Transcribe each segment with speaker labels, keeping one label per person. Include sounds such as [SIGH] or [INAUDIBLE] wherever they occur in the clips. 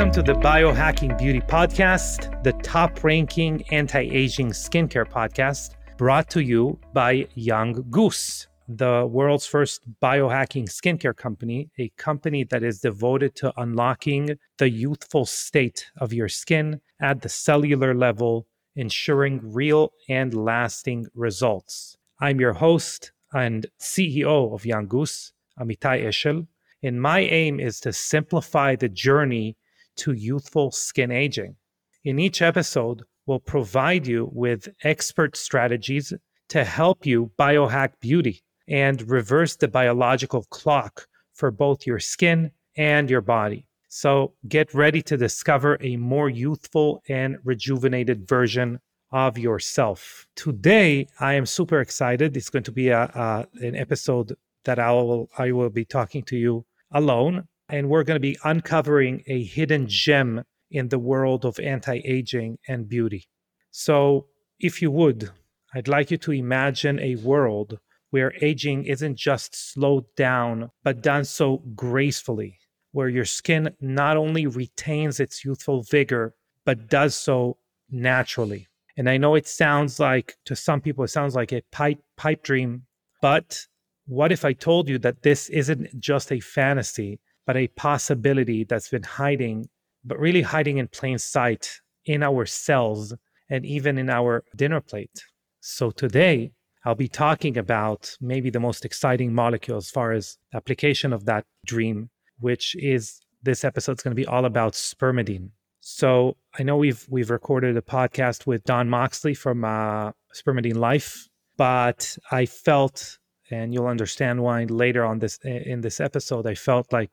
Speaker 1: Welcome to the Biohacking Beauty Podcast, the top ranking anti aging skincare podcast brought to you by Young Goose, the world's first biohacking skincare company, a company that is devoted to unlocking the youthful state of your skin at the cellular level, ensuring real and lasting results. I'm your host and CEO of Young Goose, Amitay Eshel, and my aim is to simplify the journey to youthful skin aging. In each episode, we'll provide you with expert strategies to help you biohack beauty and reverse the biological clock for both your skin and your body. So get ready to discover a more youthful and rejuvenated version of yourself. Today, I am super excited. It's going to be a, a an episode that I will I will be talking to you alone and we're going to be uncovering a hidden gem in the world of anti aging and beauty. So, if you would, I'd like you to imagine a world where aging isn't just slowed down, but done so gracefully, where your skin not only retains its youthful vigor, but does so naturally. And I know it sounds like, to some people, it sounds like a pipe, pipe dream, but what if I told you that this isn't just a fantasy, but a possibility that's been hiding, but really hiding in plain sight in our cells and even in our dinner plate. So today, I'll be talking about maybe the most exciting molecule as far as application of that dream, which is this episode's going to be all about spermidine. So I know we've we've recorded a podcast with Don Moxley from uh, Spermidine Life, but I felt and you'll understand why later on this in this episode i felt like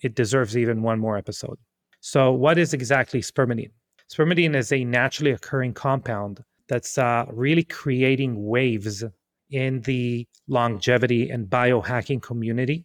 Speaker 1: it deserves even one more episode. So what is exactly spermidine? Spermidine is a naturally occurring compound that's uh, really creating waves in the longevity and biohacking community.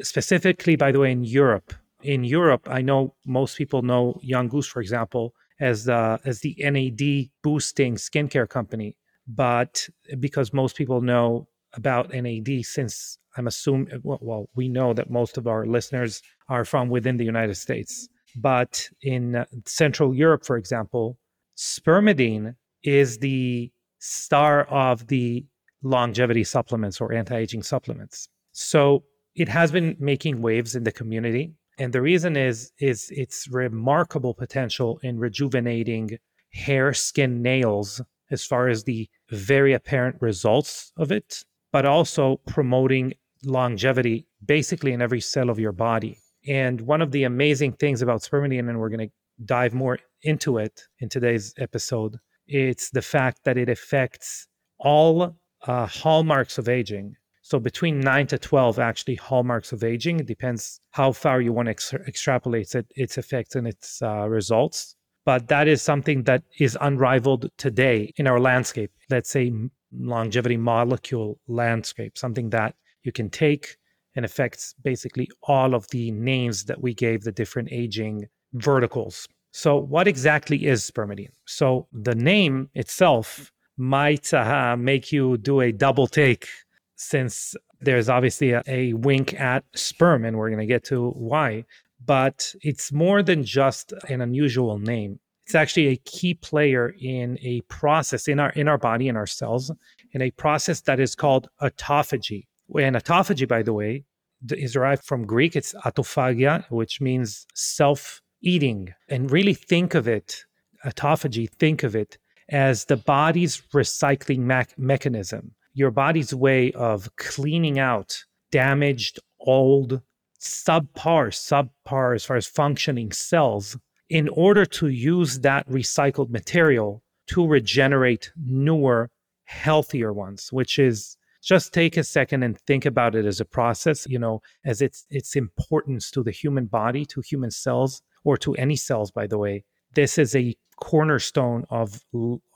Speaker 1: Specifically by the way in europe. In europe i know most people know young goose for example as the as the nad boosting skincare company but because most people know about NAD since I'm assuming, well, we know that most of our listeners are from within the United States. But in uh, Central Europe, for example, spermidine is the star of the longevity supplements or anti aging supplements. So it has been making waves in the community. And the reason is, is its remarkable potential in rejuvenating hair, skin, nails, as far as the very apparent results of it but also promoting longevity basically in every cell of your body. And one of the amazing things about spermidine, and we're going to dive more into it in today's episode, it's the fact that it affects all uh, hallmarks of aging. So between 9 to 12 actually hallmarks of aging. It depends how far you want to ex- extrapolate it, its effects and its uh, results. But that is something that is unrivaled today in our landscape. Let's say longevity molecule landscape, something that you can take and affects basically all of the names that we gave the different aging verticals. So, what exactly is spermidine? So, the name itself might uh, make you do a double take since there's obviously a, a wink at sperm, and we're going to get to why. But it's more than just an unusual name it's actually a key player in a process in our in our body in our cells in a process that is called autophagy. And autophagy by the way is derived from greek it's autophagia which means self eating and really think of it autophagy think of it as the body's recycling me- mechanism your body's way of cleaning out damaged old subpar subpar as far as functioning cells in order to use that recycled material to regenerate newer, healthier ones, which is just take a second and think about it as a process, you know, as its its importance to the human body, to human cells, or to any cells, by the way. This is a cornerstone of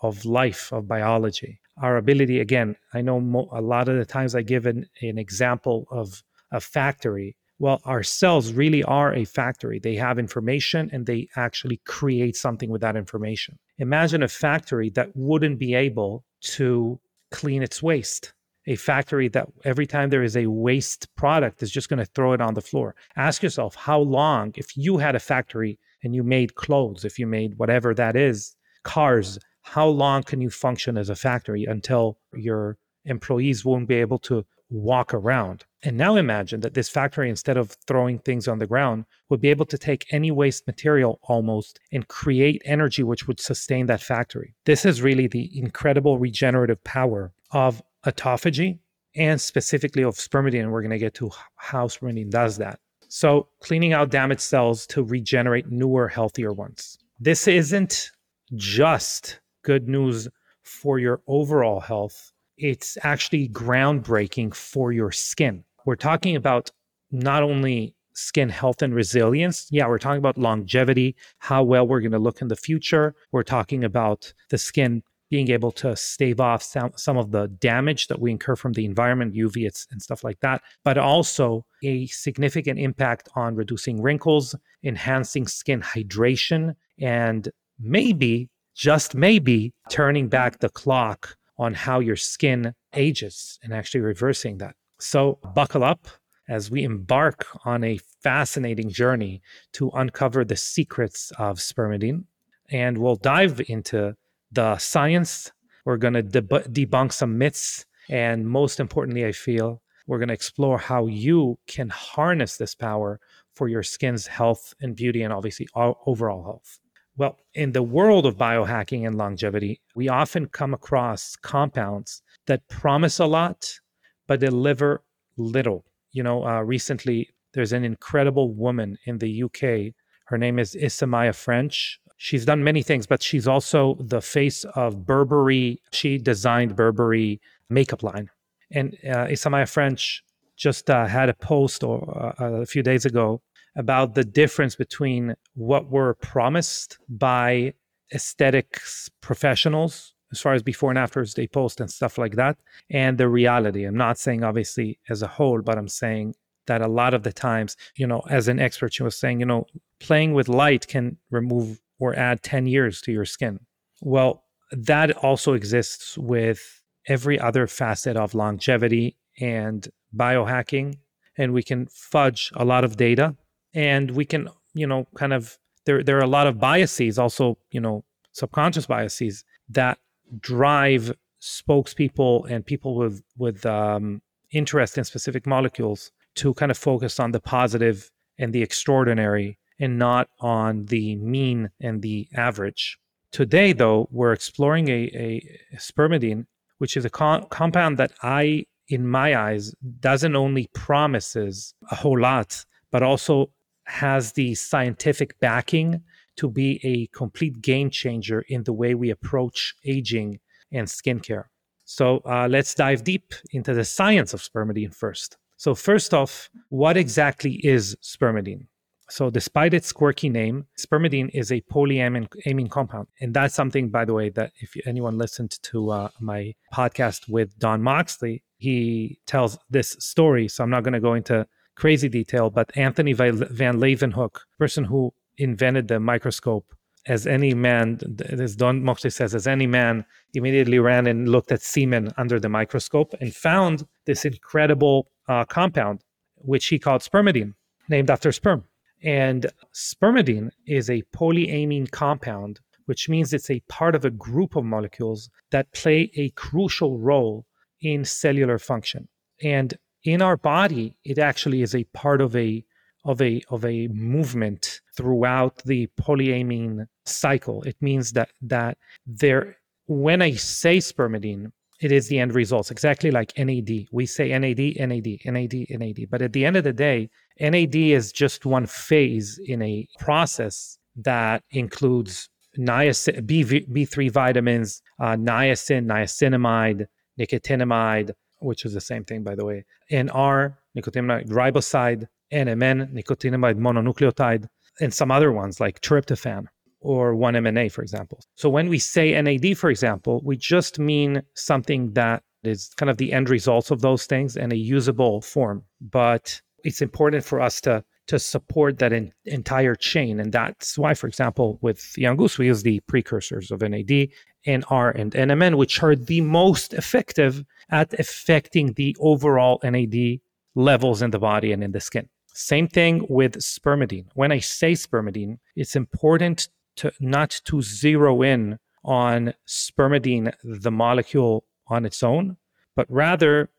Speaker 1: of life, of biology. Our ability, again, I know mo- a lot of the times I give an, an example of a factory well, our cells really are a factory. They have information and they actually create something with that information. Imagine a factory that wouldn't be able to clean its waste. A factory that every time there is a waste product is just going to throw it on the floor. Ask yourself how long, if you had a factory and you made clothes, if you made whatever that is, cars, how long can you function as a factory until your employees won't be able to walk around? And now imagine that this factory, instead of throwing things on the ground, would be able to take any waste material almost and create energy which would sustain that factory. This is really the incredible regenerative power of autophagy and specifically of spermidine. And we're going to get to how spermidine does that. So, cleaning out damaged cells to regenerate newer, healthier ones. This isn't just good news for your overall health, it's actually groundbreaking for your skin. We're talking about not only skin health and resilience. Yeah, we're talking about longevity, how well we're going to look in the future. We're talking about the skin being able to stave off some, of the damage that we incur from the environment, UV and stuff like that, but also a significant impact on reducing wrinkles, enhancing skin hydration, and maybe, just maybe, turning back the clock on how your skin ages and actually reversing that. So, buckle up as we embark on a fascinating journey to uncover the secrets of spermidine. And we'll dive into the science. We're going to deb- debunk some myths. And most importantly, I feel we're going to explore how you can harness this power for your skin's health and beauty, and obviously overall health. Well, in the world of biohacking and longevity, we often come across compounds that promise a lot, but deliver little. You know, uh, recently there's an incredible woman in the UK. Her name is Isamaya French. She's done many things, but she's also the face of Burberry. She designed Burberry makeup line. And uh, Isamaya French just uh, had a post or, uh, a few days ago about the difference between what were promised by aesthetics professionals as far as before and afters they post and stuff like that and the reality i'm not saying obviously as a whole but i'm saying that a lot of the times you know as an expert she was saying you know playing with light can remove or add 10 years to your skin. Well, that also exists with every other facet of longevity and biohacking. And we can fudge a lot of data and we can, you know, kind of, there, there are a lot of biases, also, you know, subconscious biases that drive spokespeople and people with, with um, interest in specific molecules to kind of focus on the positive and the extraordinary and not on the mean and the average. Today, though, we're exploring a, a spermidine, which is a co- compound that I, in my eyes, doesn't only promises a whole lot, but also has the scientific backing to be a complete game changer in the way we approach aging and skincare. So uh, let's dive deep into the science of spermidine first. So, first off, what exactly is spermidine? So, despite its quirky name, spermidine is a polyamine compound. And that's something, by the way, that if anyone listened to uh, my podcast with Don Moxley, he tells this story. So, I'm not going to go into crazy detail, but Anthony Van Leeuwenhoek, person who invented the microscope, as any man, as Don Moxley says, as any man, immediately ran and looked at semen under the microscope and found this incredible uh, compound, which he called spermidine, named after sperm. And spermidine is a polyamine compound, which means it's a part of a group of molecules that play a crucial role in cellular function. And in our body, it actually is a part of a of a of a movement throughout the polyamine cycle. It means that that there when I say spermidine, it is the end results, exactly like NAD. We say NAD, NAD, NAD, NAD. But at the end of the day, NAD is just one phase in a process that includes niacin, B, B3 vitamins, uh, niacin, niacinamide, nicotinamide, which is the same thing, by the way, NR, nicotinamide riboside, NMN, nicotinamide mononucleotide, and some other ones like tryptophan or 1-MNA, for example. So when we say NAD, for example, we just mean something that is kind of the end results of those things in a usable form. But it's important for us to to support that in, entire chain. And that's why, for example, with Goose, we use the precursors of NAD, NR, and NMN, which are the most effective at affecting the overall NAD levels in the body and in the skin. Same thing with spermidine. When I say spermidine, it's important to not to zero in on spermidine, the molecule on its own, but rather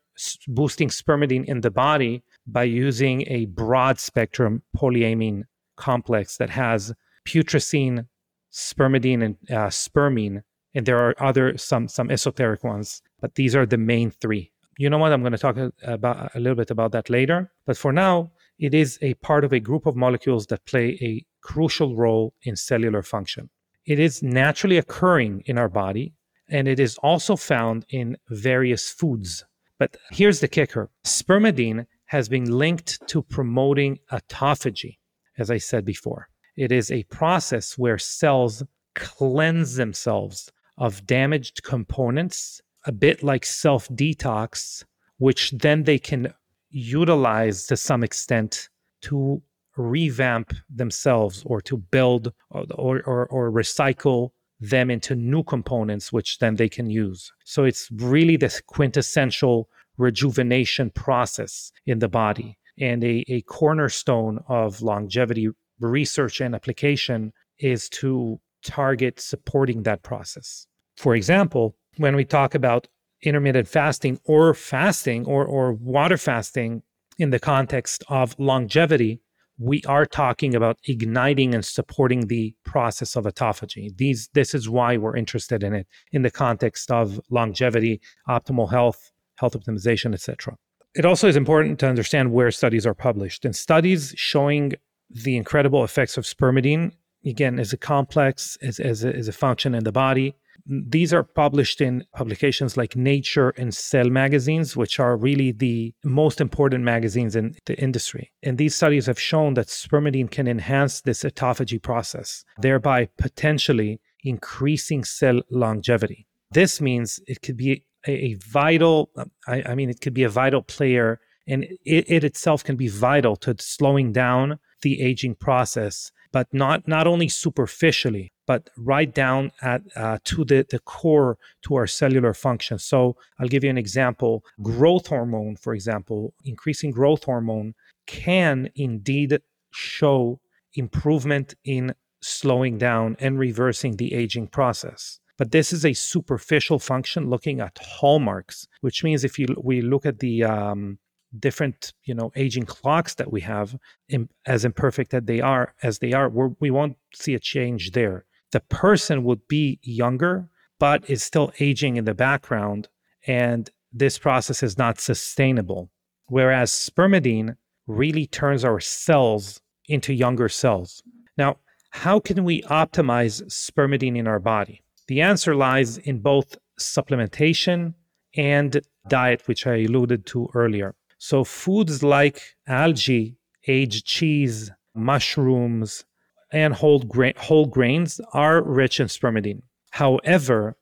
Speaker 1: boosting spermidine in the body by using a broad spectrum polyamine complex that has putrescine, spermidine, and uh, spermine. And there are other some some esoteric ones, but these are the main three. You know what? I'm going to talk about a little bit about that later. But for now, it is a part of a group of molecules that play a crucial role in cellular function. It is naturally occurring in our body, and it is also found in various foods. But here's the kicker spermidine has been linked to promoting autophagy, as I said before. It is a process where cells cleanse themselves of damaged components, a bit like self detox, which then they can utilize to some extent to revamp themselves or to build or, or, or, recycle them into new components, which then they can use. So it's really this quintessential rejuvenation process in the body. And a, a cornerstone of longevity research and application is to target supporting that process. For example, when we talk about intermittent fasting or fasting or, or water fasting in the context of longevity, we are talking about igniting and supporting the process of autophagy. These, this is why we're interested in it in the context of longevity, optimal health, health optimization, etc. It also is important to understand where studies are published. And studies showing the incredible effects of spermidine, again, as a complex, as, as, a, as a function in the body, these are published in publications like Nature and Cell magazines, which are really the most important magazines in the industry. And these studies have shown that spermidine can enhance this autophagy process, thereby potentially increasing cell longevity. This means it could be a, a vital, I, I, mean, it could be a vital player, and it, it itself can be vital to slowing down the aging process but not not only superficially, but right down at uh, to the, the core to our cellular function. So I'll give you an example. Growth hormone, for example, increasing growth hormone can indeed show improvement in slowing down and reversing the aging process. But this is a superficial function looking at hallmarks, which means if you we look at the um, different you know aging clocks that we have in, as imperfect as they are as they are we're, we won't see a change there. The person would be younger but is still aging in the background and this process is not sustainable. Whereas spermidine really turns our cells into younger cells. Now how can we optimize spermidine in our body? The answer lies in both supplementation and diet which i alluded to earlier so foods like algae, aged cheese, mushrooms, and whole, gra- whole grains are rich in spermidine. However,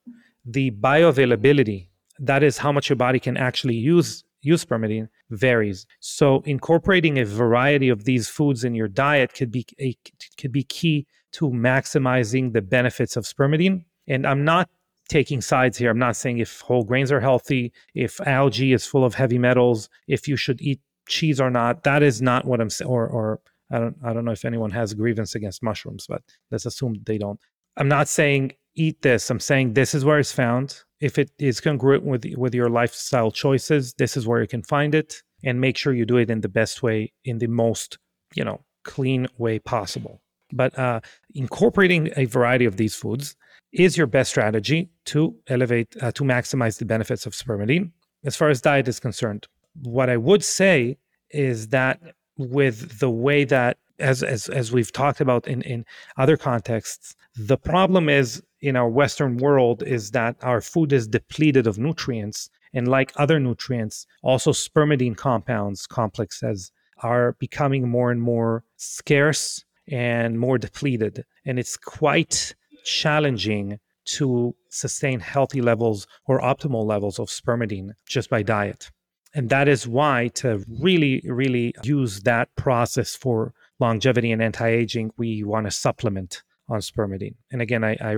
Speaker 1: the bioavailability, that is how much your body can actually use use spermidine, varies. So incorporating a variety of these foods in your diet could be a, could be key to maximizing the benefits of spermidine. And I'm not taking sides here. I'm not saying if whole grains are healthy, if algae is full of heavy metals, if you should eat cheese or not. That is not what I'm saying. Or, or I don't, I don't know if anyone has a grievance against mushrooms, but let's assume they don't. I'm not saying eat this. I'm saying this is where it's found. If it is congruent with with your lifestyle choices, this is where you can find it, and make sure you do it in the best way, in the most you know clean way possible. But uh, incorporating a variety of these foods is your best strategy to elevate, uh, to maximize the benefits of spermidine as far as diet is concerned. What I would say is that with the way that, as, as, as we've talked about in, in other contexts, the problem is in our Western world is that our food is depleted of nutrients. And like other nutrients, also spermidine compounds, complexes, are becoming more and more scarce and more depleted. And it's quite challenging to sustain healthy levels or optimal levels of spermidine just by diet. And that is why, to really, really use that process for longevity and anti aging, we want to supplement on spermidine. And again, I, I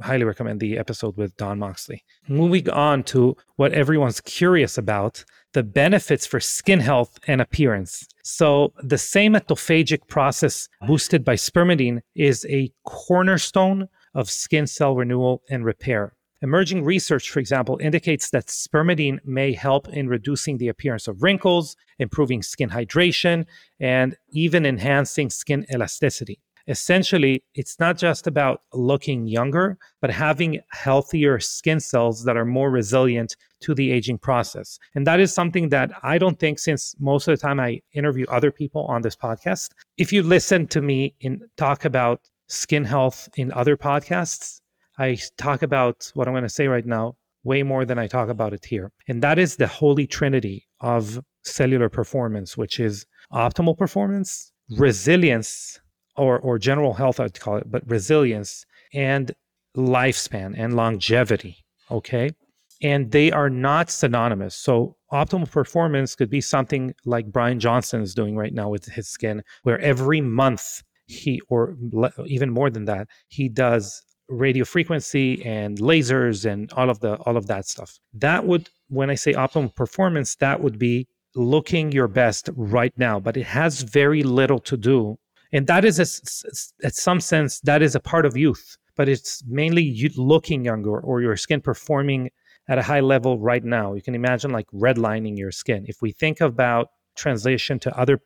Speaker 1: highly recommend the episode with Don Moxley. Moving on to what everyone's curious about the benefits for skin health and appearance. So, the same autophagic process boosted by spermidine is a cornerstone of skin cell renewal and repair. Emerging research, for example, indicates that spermidine may help in reducing the appearance of wrinkles, improving skin hydration, and even enhancing skin elasticity. Essentially, it's not just about looking younger, but having healthier skin cells that are more resilient to the aging process. And that is something that I don't think, since most of the time I interview other people on this podcast, if you listen to me in talk about skin health in other podcasts, I talk about what I'm going to say right now way more than I talk about it here. And that is the holy trinity of cellular performance, which is optimal performance, resilience, or, or general health, I'd call it, but resilience and lifespan and longevity. Okay. And they are not synonymous. So, optimal performance could be something like Bryan Johnson is doing right now with his skin, where every month he, or even more than that, he does radio frequency and lasers and all of the all of that stuff. That would when i say optimal performance that would be looking your best right now but it has very little to do and that is a, at some sense that is a part of youth but it's mainly you looking younger or your skin performing at a high level right now. You can imagine like redlining your skin. If we think about translation to other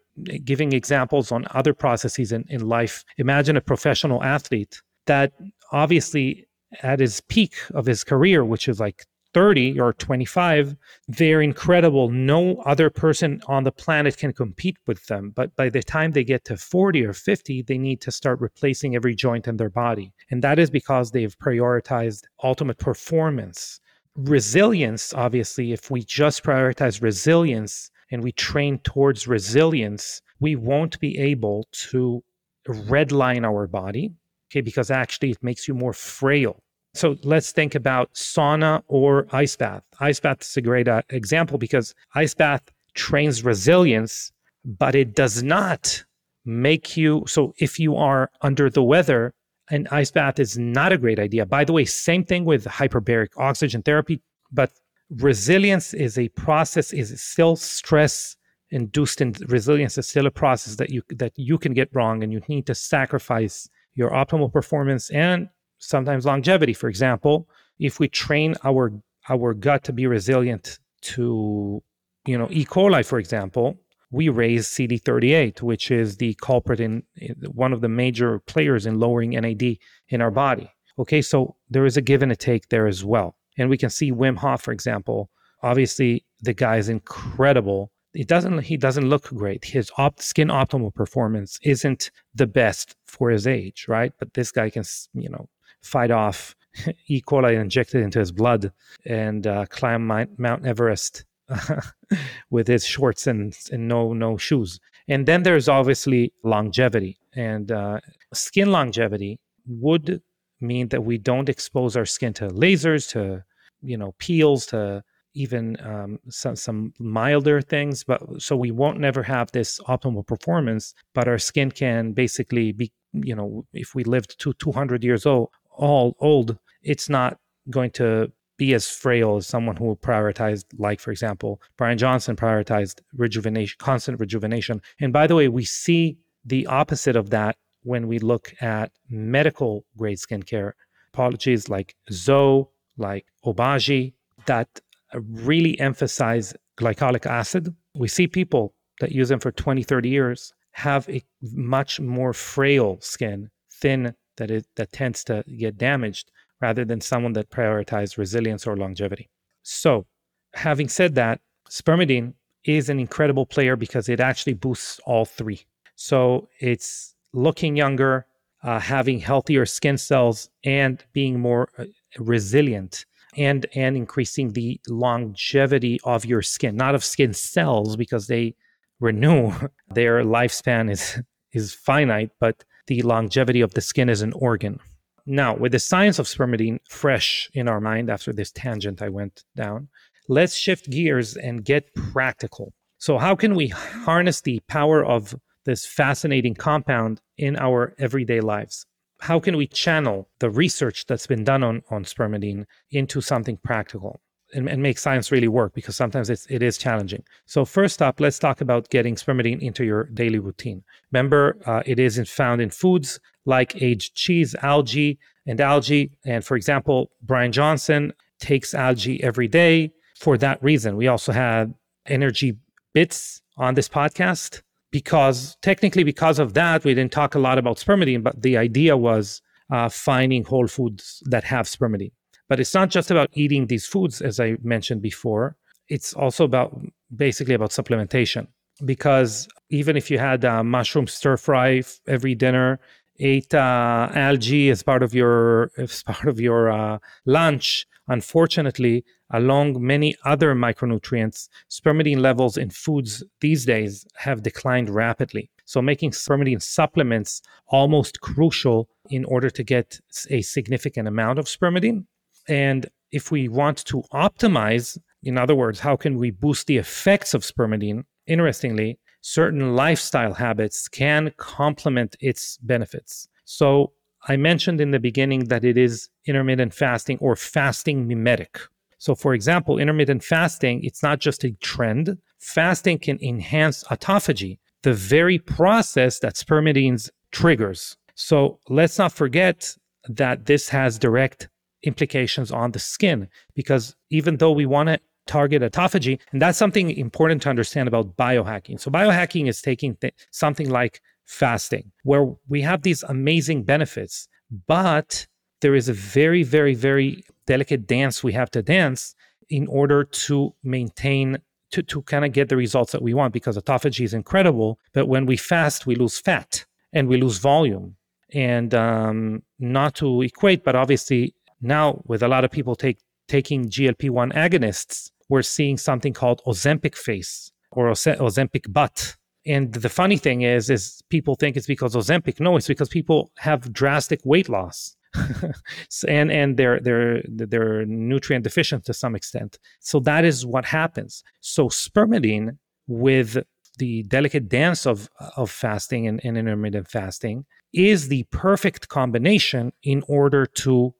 Speaker 1: giving examples on other processes in, in life imagine a professional athlete that obviously at his peak of his career, which is like 30 or 25, they're incredible. No other person on the planet can compete with them. But by the time they get to 40 or 50, they need to start replacing every joint in their body. And that is because they've prioritized ultimate performance. Resilience, obviously, if we just prioritize resilience and we train towards resilience, we won't be able to redline our body okay, because actually it makes you more frail. So let's think about sauna or ice bath. Ice bath is a great uh, example because ice bath trains resilience, but it does not make you. So if you are under the weather, an ice bath is not a great idea. By the way, same thing with hyperbaric oxygen therapy, but resilience is a process, is still stress induced and resilience is still a process that you that you can get wrong and you need to sacrifice your optimal performance and sometimes longevity. For example, if we train our our gut to be resilient to, you know, E. coli, for example, we raise CD38, which is the culprit in, in one of the major players in lowering NAD in our body. Okay, so there is a give and a take there as well. And we can see Wim Hof, for example. Obviously, the guy is incredible. It doesn't he doesn't look great. His op, skin optimal performance isn't the best for his age right? But this guy can you know fight off [LAUGHS] e. coli injected into his blood and uh, climb mount everest [LAUGHS] with his shorts and, and no no shoes. And then there's obviously longevity. And uh, skin longevity would mean that we don't expose our skin to lasers to you know peels to even um, some, some milder things but so we won't never have this optimal performance but our skin can basically be you know if we lived to 200 years old all old it's not going to be as frail as someone who prioritized like for example bryan johnson prioritized rejuvenation constant rejuvenation. And by the way we see the opposite of that when we look at medical grade skincare apologies like zoe like obagi that really emphasize glycolic acid. We see people that use them for 20, 30 years have a much more frail skin, thin, that it that tends to get damaged rather than someone that prioritizes resilience or longevity. So, having said that, spermidine is an incredible player because it actually boosts all three. So, it's looking younger, uh, having healthier skin cells, and being more uh, resilient and and increasing the longevity of your skin not of skin cells because they renew. [LAUGHS] Their lifespan is is finite but the longevity of the skin as an organ. Now with the science of spermidine fresh in our mind after this tangent i went down let's shift gears and get practical. So how can we harness the power of this fascinating compound in our everyday lives how can we channel the research that's been done on, on spermidine into something practical? and, and, make science really work because sometimes it's, it is challenging. So first up, let's talk about getting spermidine into your daily routine. Remember, uh, it is found in foods like aged cheese, algae, and algae. And for example, Bryan Johnson takes algae every day for that reason. We also had energy bits on this podcast because technically because of that we didn't talk a lot about spermidine but the idea was uh, finding whole foods that have spermidine but it's not just about eating these foods, as I mentioned before. It's also about basically about supplementation. Because even if you had uh, mushroom stir fry every dinner, ate uh, algae as part of your as part of your uh, lunch, unfortunately, along many other micronutrients, spermidine levels in foods these days have declined rapidly. So making spermidine supplements almost crucial in order to get a significant amount of spermidine. And if we want to optimize, in other words, how can we boost the effects of spermidine? Interestingly, certain lifestyle habits can complement its benefits. So I mentioned in the beginning that it is intermittent fasting or fasting mimetic. So, for example, intermittent fasting, it's not just a trend. Fasting can enhance autophagy, the very process that spermidines triggers. So, let's not forget that this has direct implications on the skin because even though we want to target autophagy, and that's something important to understand about biohacking. So, biohacking is taking th- something like fasting, where we have these amazing benefits, but there is a very, very, very delicate dance we have to dance in order to maintain to, to kind of get the results that we want because autophagy is incredible but when we fast we lose fat and we lose volume and um, not to equate but obviously now with a lot of people take, taking GLP-1 agonists, we're seeing something called Ozempic face or Ozempic butt. And the funny thing is, is people think it's because Ozempic. No, it's because people have drastic weight loss. [LAUGHS] and and they're they're they're nutrient deficient to some extent. So that is what happens. So spermidine with the delicate dance of of fasting and, and intermittent fasting is the perfect combination in order to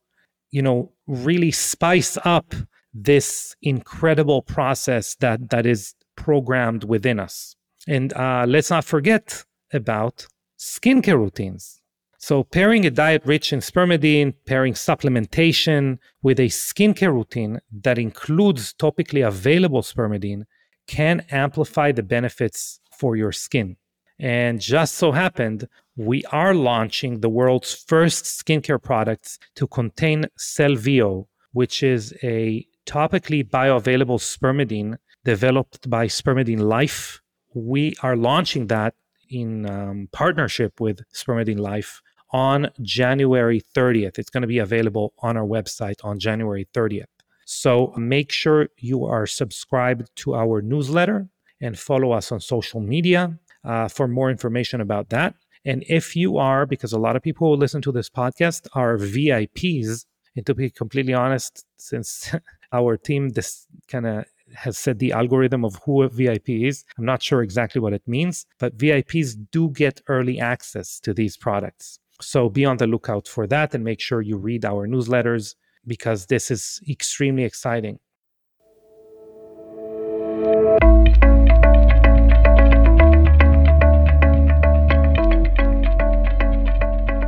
Speaker 1: you know really spice up this incredible process that that is programmed within us and uh, let's not forget about skincare routines so pairing a diet rich in spermidine pairing supplementation with a skincare routine that includes topically available spermidine can amplify the benefits for your skin and just so happened, we are launching the world's first skincare products to contain Cellvio, which is a topically bioavailable spermidine developed by Spermidine Life. We are launching that in um, partnership with Spermidine Life on January 30th. It's going to be available on our website on January 30th. So make sure you are subscribed to our newsletter and follow us on social media uh, for more information about that. And if you are, because a lot of people who listen to this podcast are VIPs, and to be completely honest, since [LAUGHS] our team this kind of has set the algorithm of who a VIP is, I'm not sure exactly what it means, but VIPs do get early access to these products. So be on the lookout for that and make sure you read our newsletters because this is extremely exciting.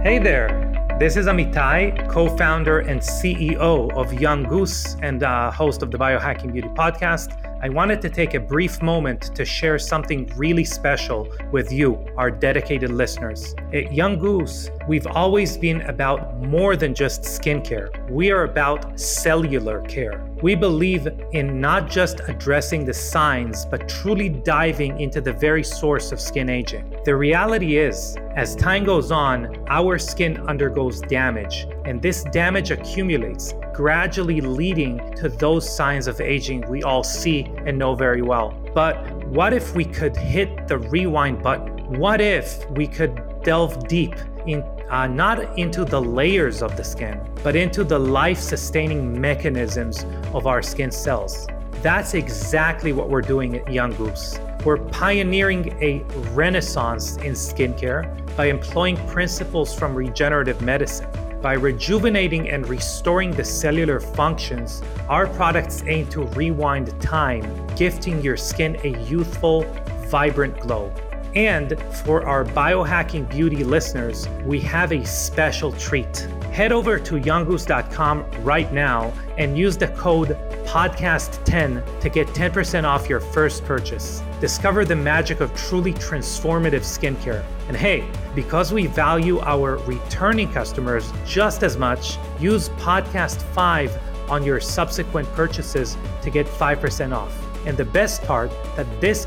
Speaker 1: Hey there, this is Amitay, co founder and CEO of Young Goose and uh, host of the Biohacking Beauty Podcast. I wanted to take a brief moment to share something really special with you, our dedicated listeners. At Young Goose, we've always been about more than just skincare, we are about cellular care. We believe in not just addressing the signs, but truly diving into the very source of skin aging. The reality is, as time goes on, our skin undergoes damage, and this damage accumulates, gradually leading to those signs of aging we all see and know very well. But what if we could hit the rewind button? What if we could delve deep in uh, not into the layers of the skin, but into the life sustaining mechanisms of our skin cells. That's exactly what we're doing at Young Goose. We're pioneering a renaissance in skincare by employing principles from regenerative medicine By rejuvenating and restoring the cellular functions, our products aim to rewind time, gifting your skin a youthful, vibrant glow. And for our biohacking beauty listeners, we have a special treat. Head over to younggoose.com right now and use the code podcast10 to get 10% off your first purchase. Discover the magic of truly transformative skincare. And hey, because we value our returning customers just as much, use podcast 5 on your subsequent purchases to get 5% off. And the best part that this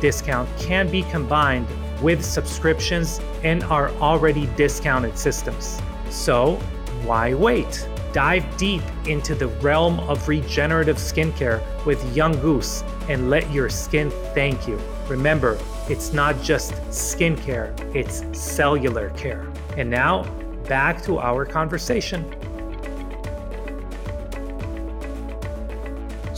Speaker 1: discount can be combined with subscriptions and our already discounted systems. So, why wait? Dive deep into the realm of regenerative skincare with Young Goose and let your skin thank you. Remember, it's not just skincare, it's cellular care. And now, back to our conversation.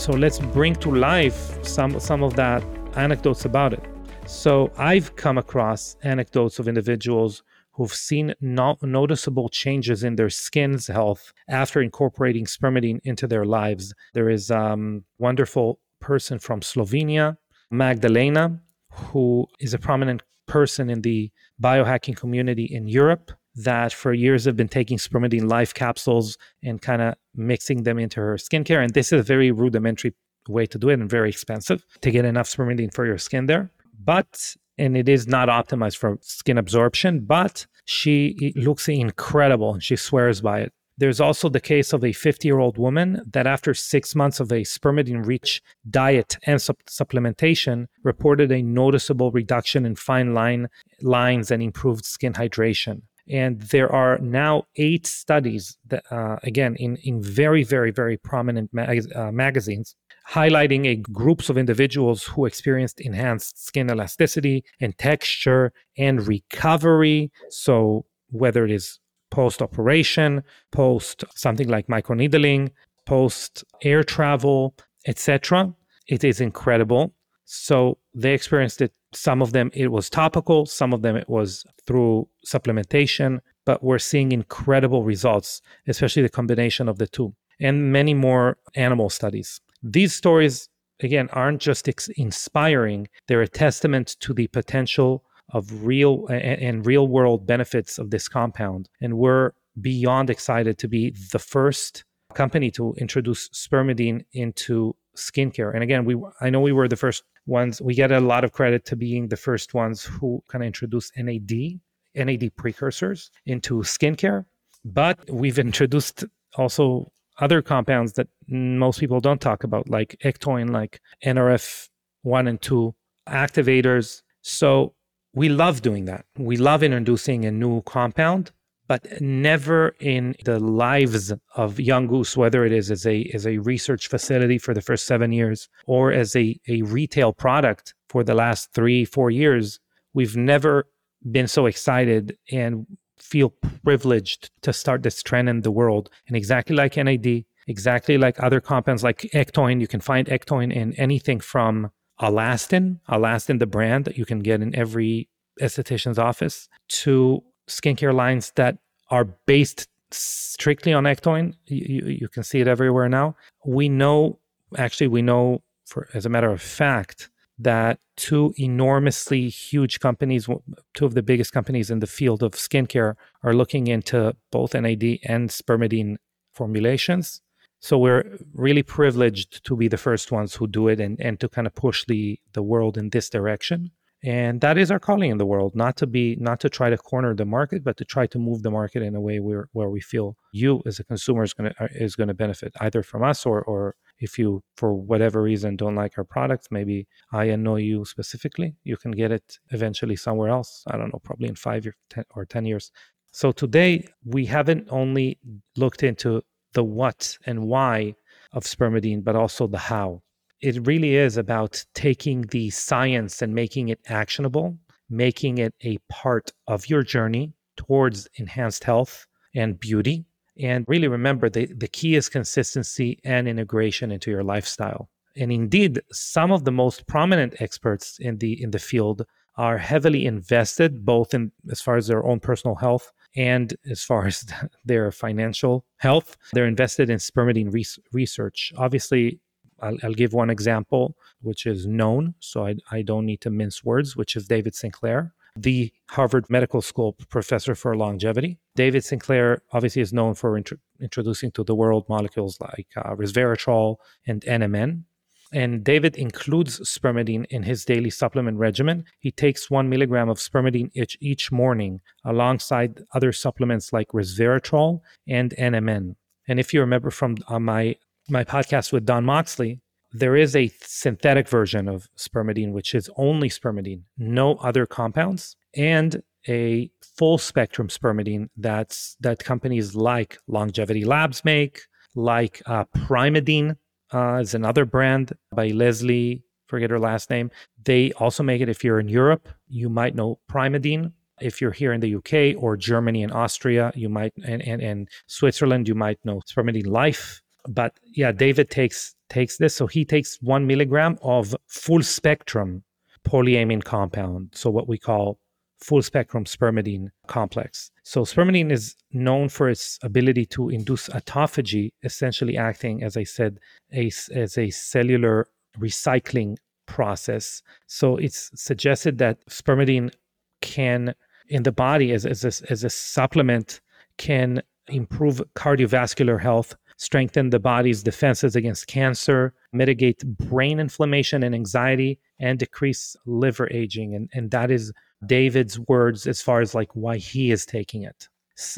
Speaker 1: So let's bring to life some some of that anecdotes about it. So I've come across anecdotes of individuals who've seen no- noticeable changes in their skin's health after incorporating spermidine into their lives. There is a um, wonderful person from Slovenia, Magdalena, who is a prominent person in the biohacking community in Europe that for years have been taking spermidine life capsules and kind of mixing them into her skincare. And this is a very rudimentary way to do it and very expensive to get enough spermidine for your skin there. But, and it is not optimized for skin absorption, but she looks incredible and she swears by it. There's also the case of a 50 year old woman that, after six months of a spermidine rich diet and sup- supplementation, reported a noticeable reduction in fine line lines and improved skin hydration. And there are now eight studies that, uh, again, in, in very, very, very prominent uh, magazines, highlighting a groups of individuals who experienced enhanced skin elasticity and texture and recovery. So whether it is post operation, post something like microneedling, post air travel, etc. It is incredible. So they experienced it. Some of them it was topical, some of them it was through supplementation, but we're seeing incredible results, especially the combination of the two, and many more animal studies. These stories, again, aren't just ex- inspiring, they're a testament to the potential of real and, and real world benefits of this compound. And we're beyond excited to be the first company to introduce spermidine into skincare. And again, we I know we were the first ones. We get a lot of credit to being the first ones who kind of introduced NAD, NAD precursors into skincare. But we've introduced also other compounds that most people don't talk about, like ectoin, like NRF one and two activators. So we love doing that. We love introducing a new compound, but never in the lives of Young Goose, whether it is as a as a research facility for the first seven years or as a, a retail product for the last three, four years, we've never been so excited and feel privileged to start this trend in the world. And exactly like NAD, exactly like other compounds like Ectoin, you can find Ectoin in anything from Alastin, Alastin, the brand that you can get in every esthetician's office, to skincare lines that are based strictly on Ectoin. You, you can see it everywhere now. We know, actually, we know for as a matter of fact that two enormously huge companies, two of the biggest companies in the field of skincare, are looking into both NAD and spermidine formulations. So we're really privileged to be the first ones who do it and, and to kind of push the the world in this direction. And that is our calling in the world, not to be not to try to corner the market, but to try to move the market in a way where where we feel you as a consumer is going to uh, is going to benefit either from us or or if you for whatever reason don't like our products, maybe I know you specifically, you can get it eventually somewhere else. I don't know, probably in 5 years or 10 years. So today we haven't only looked into the what and why of spermidine, but also the how. It really is about taking the science and making it actionable, making it a part of your journey towards enhanced health and beauty. And really remember the, the key is consistency and integration into your lifestyle. And indeed, some of the most prominent experts in the in the field are heavily invested both in as far as their own personal health and as far as [LAUGHS] their financial health. They're invested in spermidine re- research. Obviously, I'll, I'll, give one example, which is known, so I, I don't need to mince words, which is David Sinclair, the Harvard Medical School professor for longevity. David Sinclair obviously is known for int- introducing to the world molecules like uh, resveratrol and NMN, and David includes spermidine in his daily supplement regimen. He takes one milligram of spermidine each, each morning alongside other supplements like resveratrol and NMN. And if you remember from uh, my my podcast with Don Moxley, there is a synthetic version of spermidine, which is only spermidine, no other compounds, and a full spectrum spermidine that's that companies like Longevity Labs make, like uh, Primeadine uh, is another brand by Leslie, forget her last name. They also make it if you're in Europe, you might know Primeadine. If you're here in the UK or Germany and Austria, you might, and, and, and Switzerland, you might know Spermidine Life. But yeah, David takes takes this. So he takes one milligram of full spectrum polyamine compound. So what we call full spectrum spermidine complex. So, spermidine is known for its ability to induce autophagy, essentially acting, as I said, a, as a cellular recycling process. So, it's suggested that spermidine can, in the body, as, as, a, as a supplement, can improve cardiovascular health, strengthen the body's defenses against cancer, mitigate brain inflammation and anxiety, and decrease liver aging. And, and that is David's words as far as like why he is taking it.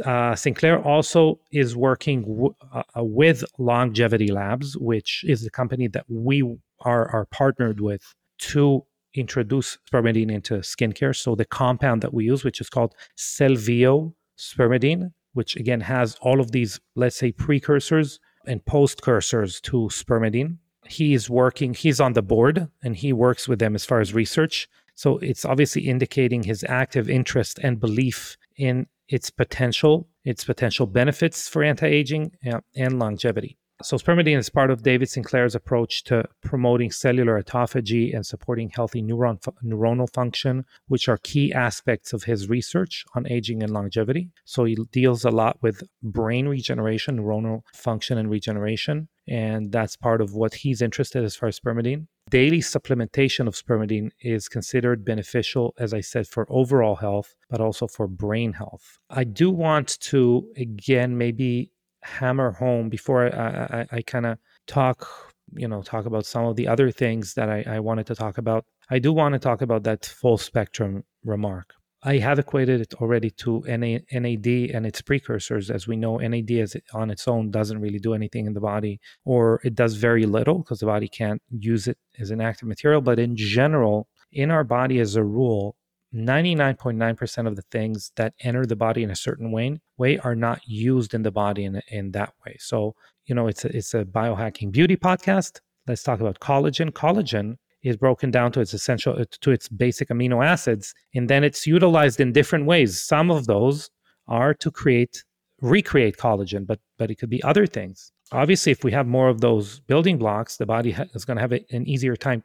Speaker 1: Uh, Sinclair also is working w- uh, uh, with Longevity Labs, which is the company that we are, are partnered with to introduce spermidine into skincare. So the compound that we use, which is called Cellvio spermidine, which again has all of these, let's say, precursors and postcursors to spermidine. He's working, he's on the board and he works with them as far as research. So it's obviously indicating his active interest and belief in its potential, its potential benefits for anti aging and longevity. So, spermidine is part of David Sinclair's approach to promoting cellular autophagy and supporting healthy neuron neuronal function, which are key aspects of his research on aging and longevity. So, he deals a lot with brain regeneration, neuronal function and regeneration, and that's part of what he's interested as far as spermidine. Daily supplementation of spermidine is considered beneficial, as I said, for overall health, but also for brain health. I do want to, again, maybe hammer home before I, I, I kind of talk, you know, talk about some of the other things that I, I wanted to talk about. I do want to talk about that full spectrum remark. I have equated it already to NA, NAD and its precursors. As we know, NAD it, on its own doesn't really do anything in the body, or it does very little because the body can't use it as an active material. But in general, in our body, as a rule, 99.9% of the things that enter the body in a certain way, way are not used in the body in, in that way. So, you know, it's a, it's a biohacking beauty podcast. Let's talk about collagen. Collagen is broken down to its essential uh, to its basic amino acids and then it's utilized in different ways some of those are to create recreate collagen but but it could be other things obviously if we have more of those building blocks the body ha- is going to have a, an easier time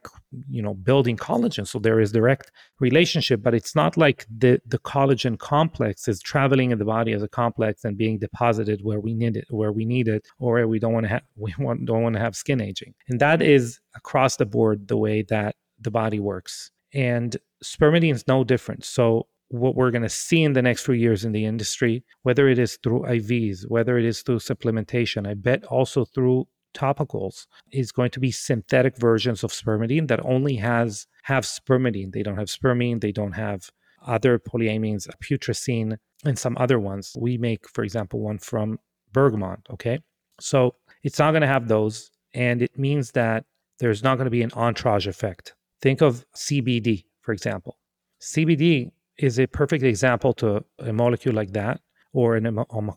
Speaker 1: you know building collagen so there is direct relationship but it's not like the the collagen complex is traveling in the body as a complex and being deposited where we need it where we need it or we don't want to have we want, don't want to have skin aging. And that is across the board the way that the body works. And spermidine is no different. So what we're going to see in the next few years in the industry, whether it is through IVs, whether it is through supplementation, I bet also through topicals, is going to be synthetic versions of spermidine that only has have spermidine. They don't have spermine, they don't have other polyamines, putrescine, and some other ones. We make, for example, one from bergamot. Okay. So it's not going to have those. And it means that there's not going to be an entourage effect. Think of CBD, for example. CBD is a perfect example to a molecule like that or a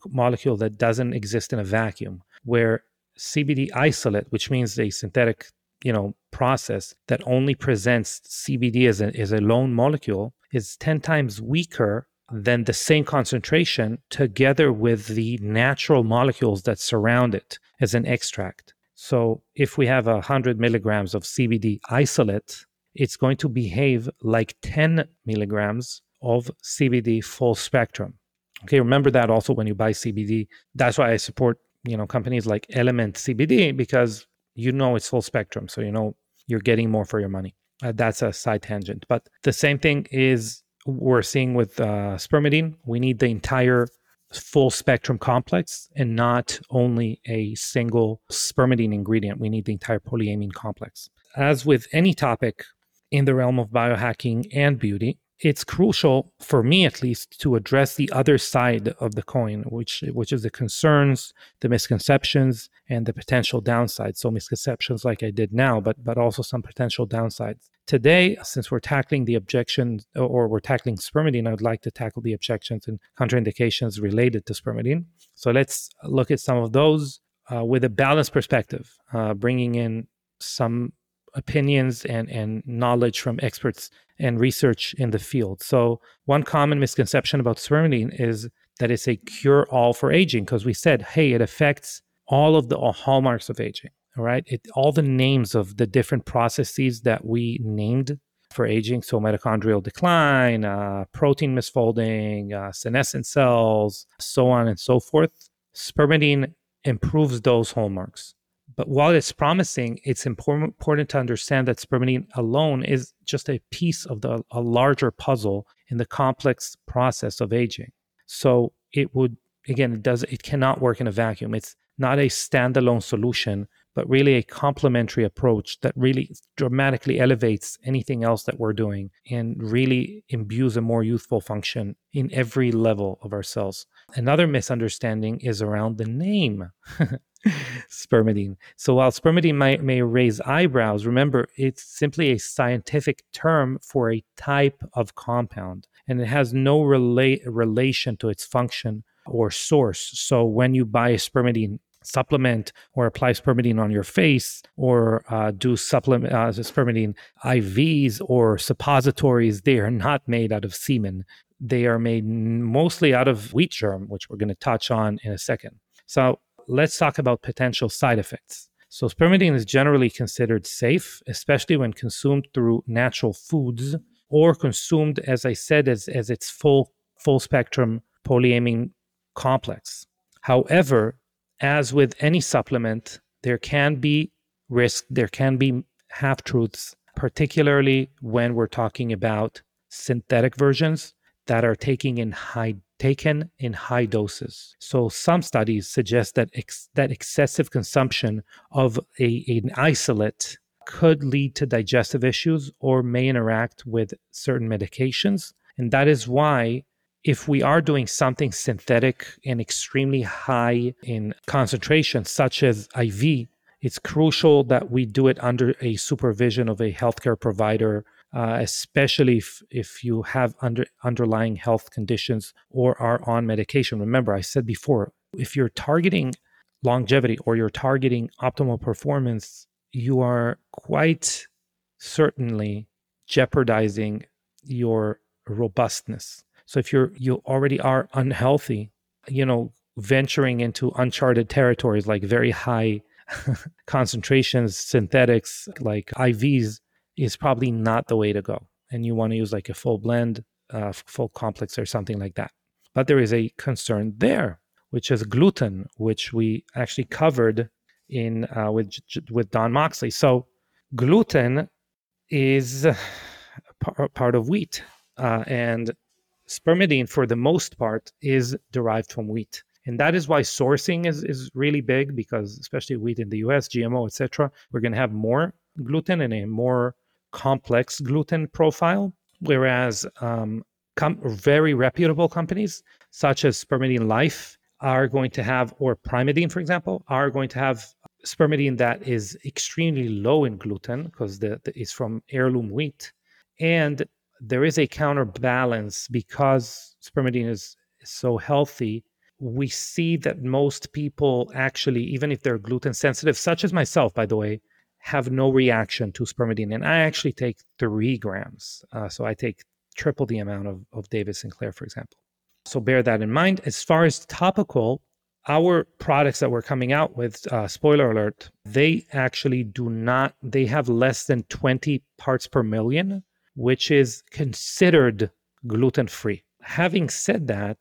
Speaker 1: molecule that doesn't exist in a vacuum where CBD isolate, which means a synthetic, you know, process that only presents CBD as a, as a lone molecule, is 10 times weaker than the same concentration together with the natural molecules that surround it as an extract. So if we have 100 milligrams of CBD isolate, it's going to behave like 10 milligrams of CBD full spectrum. Okay, remember that also when you buy CBD. That's why I support, you know, companies like Element CBD because you know it's full spectrum. So you know you're getting more for your money. Uh, that's a side tangent. But the same thing is we're seeing with uh, spermidine. We need the entire full spectrum complex and not only a single spermidine ingredient. We need the entire polyamine complex. As with any topic in the realm of biohacking and beauty, it's crucial for me at least to address the other side of the coin which which is the concerns the misconceptions and the potential downsides. So misconceptions like i did now but but also some potential downsides. Today since we're tackling the objections or we're tackling spermidine i would like to tackle the objections and contraindications related to spermidine. So let's look at some of those uh, with a balanced perspective uh, bringing in some opinions and, and knowledge from experts and research in the field. So, one common misconception about spermidine is that it's a cure all for aging because we said, hey, it affects all of the hallmarks of aging. All right. It, all the names of the different processes that we named for aging. So, mitochondrial decline, uh, protein misfolding, uh, senescent cells, so on and so forth. Spermidine improves those hallmarks. But while it's promising, it's important, important to understand that spermidine alone is just a piece of the, a larger puzzle in the complex process of aging. So it would, again, it does, it cannot work in a vacuum. It's not a standalone solution, but really a complementary approach that really dramatically elevates anything else that we're doing and really imbues a more youthful function in every level of ourselves. Another misunderstanding is around the name. [LAUGHS] spermidine. So while spermidine may, may raise eyebrows, remember it's simply a scientific term for a type of compound and it has no relate, relation to its function or source. So when you buy a spermidine supplement or apply spermidine on your face or uh, do supplement uh, spermidine IVs or suppositories, they are not made out of semen. They are made mostly out of wheat germ, which we're going to touch on in a second. So let's talk about potential side effects. So, spermidine is generally considered safe, especially when consumed through natural foods or consumed, as I said, as, as its full, full spectrum polyamine complex. However, as with any supplement, there can be risk, there can be half truths, particularly when we're talking about synthetic versions that are taking in high taken in high doses. So some studies suggest that ex- that excessive consumption of a, an isolate could lead to digestive issues or may interact with certain medications. And that is why if we are doing something synthetic and extremely high in concentration, such as IV, it's crucial that we do it under a supervision of a healthcare provider uh, especially if, if you have under, underlying health conditions or are on medication. Remember, I said before, if you're targeting longevity or you're targeting optimal performance, you are quite certainly jeopardizing your robustness. So if you're you already are unhealthy, you know, venturing into uncharted territories like very high [LAUGHS] concentrations, synthetics like IVs is probably not the way to go. And you want to use like a full blend, uh, full complex, or something like that. But there is a concern there, which is gluten, which we actually covered in uh, with with Don Moxley. So gluten is part of wheat, uh, and spermidine, for the most part, is derived from wheat. And that is why sourcing is, is really big because, especially wheat in the US, GMO, etc., we're going to have more gluten and a more complex gluten profile, whereas um, com- very reputable companies such as Spermidine Life are going to have, or Primeadine, for example, are going to have spermidine that is extremely low in gluten because the, the, it's from heirloom wheat. And there is a counterbalance because spermidine is, is so healthy. We see that most people actually, even if they're gluten sensitive, such as myself, by the way, have no reaction to spermidine. And I actually take three grams. Uh, so I take triple the amount of, of David Sinclair, for example. So bear that in mind. As far as topical, our products that we're coming out with, uh, spoiler alert, they actually do not, they have less than 20 parts per million, which is considered gluten free. Having said that,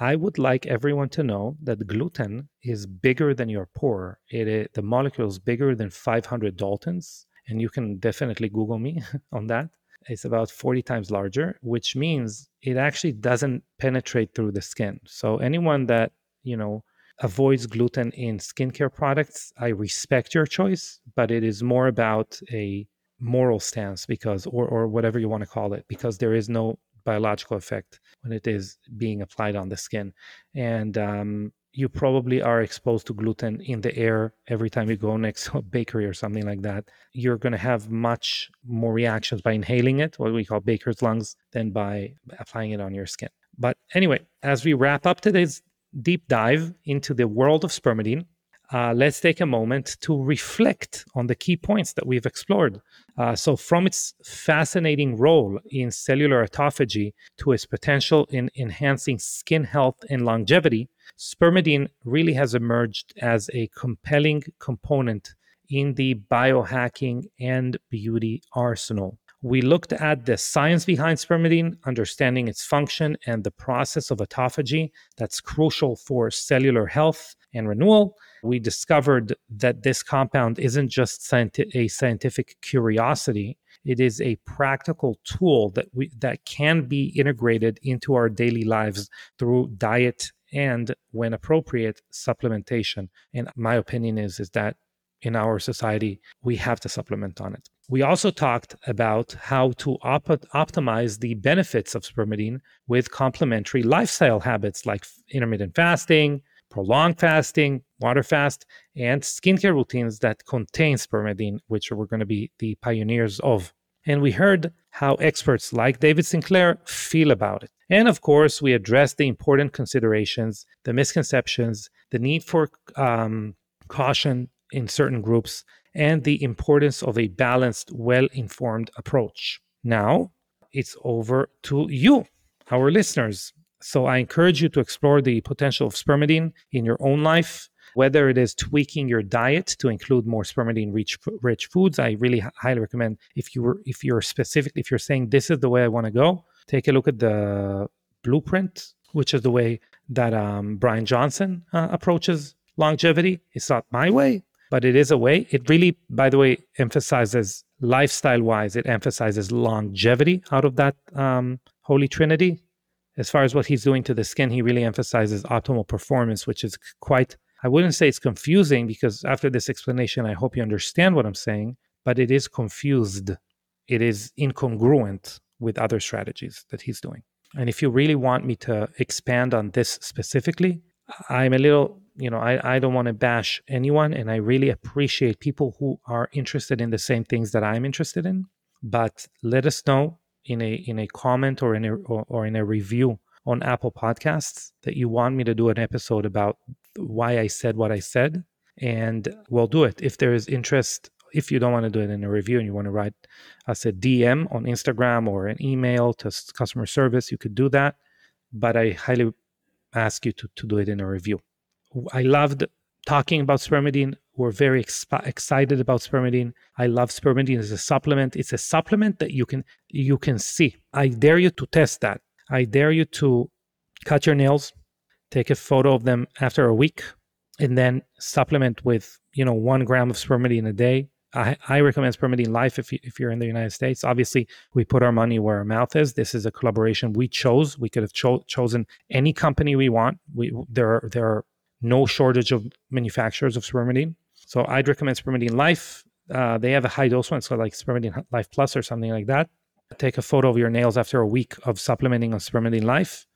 Speaker 1: I would like everyone to know that gluten is bigger than your pore. It, it the molecule is bigger than 500 Daltons, and you can definitely Google me [LAUGHS] on that. It's about 40 times larger, which means it actually doesn't penetrate through the skin. So anyone that you know avoids gluten in skincare products, I respect your choice, but it is more about a moral stance because or or whatever you want to call it because there is no biological effect when it is being applied on the skin. And um, you probably are exposed to gluten in the air every time you go next to a bakery or something like that. You're going to have much more reactions by inhaling it, what we call baker's lungs, than by applying it on your skin. But anyway, as we wrap up today's deep dive into the world of spermidine, uh, let's take a moment to reflect on the key points that we've explored. Uh, so, from its fascinating role in cellular autophagy to its potential in enhancing skin health and longevity, spermidine really has emerged as a compelling component in the biohacking and beauty arsenal. We looked at the science behind spermidine, understanding its function and the process of autophagy that's crucial for cellular health and renewal. We discovered that this compound isn't just a scientific curiosity, it is a practical tool that we that can be integrated into our daily lives through diet and when appropriate supplementation. And my opinion is is that in our society we have to supplement on it. We also talked about how to op- optimize the benefits of spermidine with complementary lifestyle habits like intermittent fasting, prolonged fasting, water fast, and skincare routines that contain spermidine, which we're going to be the pioneers of. And we heard how experts like David Sinclair feel about it. And of course, we addressed the important considerations, the misconceptions, the need for um, caution in certain groups, and the importance of a balanced, well informed approach. Now it's over to you, our listeners. So I encourage you to explore the potential of spermidine in your own life, whether it is tweaking your diet to include more spermidine rich, rich foods. I really highly recommend if you were if you're specific if you're saying this is the way I want to go, take a look at the blueprint, which is the way that um, Bryan Johnson uh, approaches longevity. It's not my way, but it is a way. It really, by the way, emphasizes lifestyle wise, it emphasizes longevity out of that um, holy trinity. As far as what he's doing to the skin, he really emphasizes optimal performance, which is quite, I wouldn't say it's confusing because after this explanation, I hope you understand what I'm saying, but it is confused. It is incongruent with other strategies that he's doing. And if you really want me to expand on this specifically, I'm a little you know, I, I don't want to bash anyone, and I really appreciate people who are interested in the same things that I'm interested in. But let us know in a in a comment or in a or, or in a review on Apple Podcasts that you want me to do an episode about why I said what I said, and we'll do it. If there is interest, if you don't want to do it in a review and you want to write us a DM on Instagram or an email to customer service, you could do that. But I highly ask you to, to do it in a review. I loved talking about spermidine. We're very excited about spermidine. I love spermidine as a supplement. It's a supplement that you can you can see. I dare you to test that. I dare you to cut your nails, take a photo of them after a week, and then supplement with you know one gram of spermidine a day. I, I recommend Spermidine Life if, you, if you're in the United States. Obviously, we put our money where our mouth is. This is a collaboration we chose. We could have cho- chosen any company we want. We there are there are no shortage of manufacturers of spermidine. So I'd recommend Spermidine Life. Uh, they have a high dose one, so like Spermidine Life Plus or something like that. Take a photo of your nails after a week of supplementing on Spermidine Life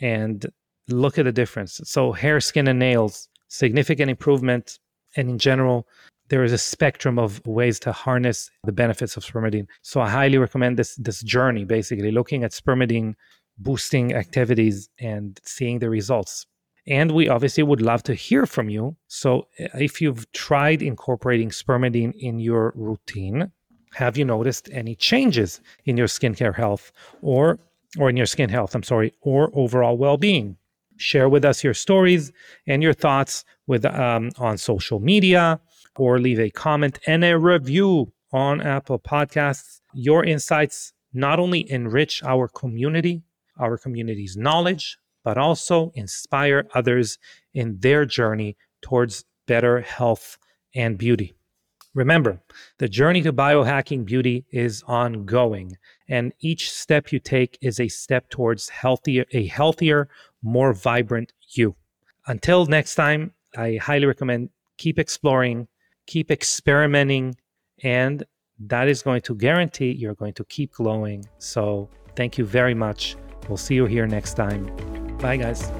Speaker 1: and look at the difference. So hair, skin, and nails, significant improvement. And in general, there is a spectrum of ways to harness the benefits of spermidine. So I highly recommend this this journey, basically looking at spermidine boosting activities and seeing the results. And we obviously would love to hear from you. So uh, if you've tried incorporating spermidine in your routine, have you noticed any changes in your skincare health or or in your skin health, I'm sorry, or overall well-being? Share with us your stories and your thoughts with um, on social media or leave a comment and a review on Apple Podcasts. Your insights not only enrich our community, our community's knowledge, but also inspire others in their journey towards better health and beauty. Remember, the journey to biohacking beauty is ongoing, and each step you take is a step towards healthier, a healthier, more vibrant you. Until next time, I highly recommend keep exploring, keep experimenting, and that is going to guarantee you're going to keep glowing. So, thank you very much. We'll see you here next time. Bye, guys.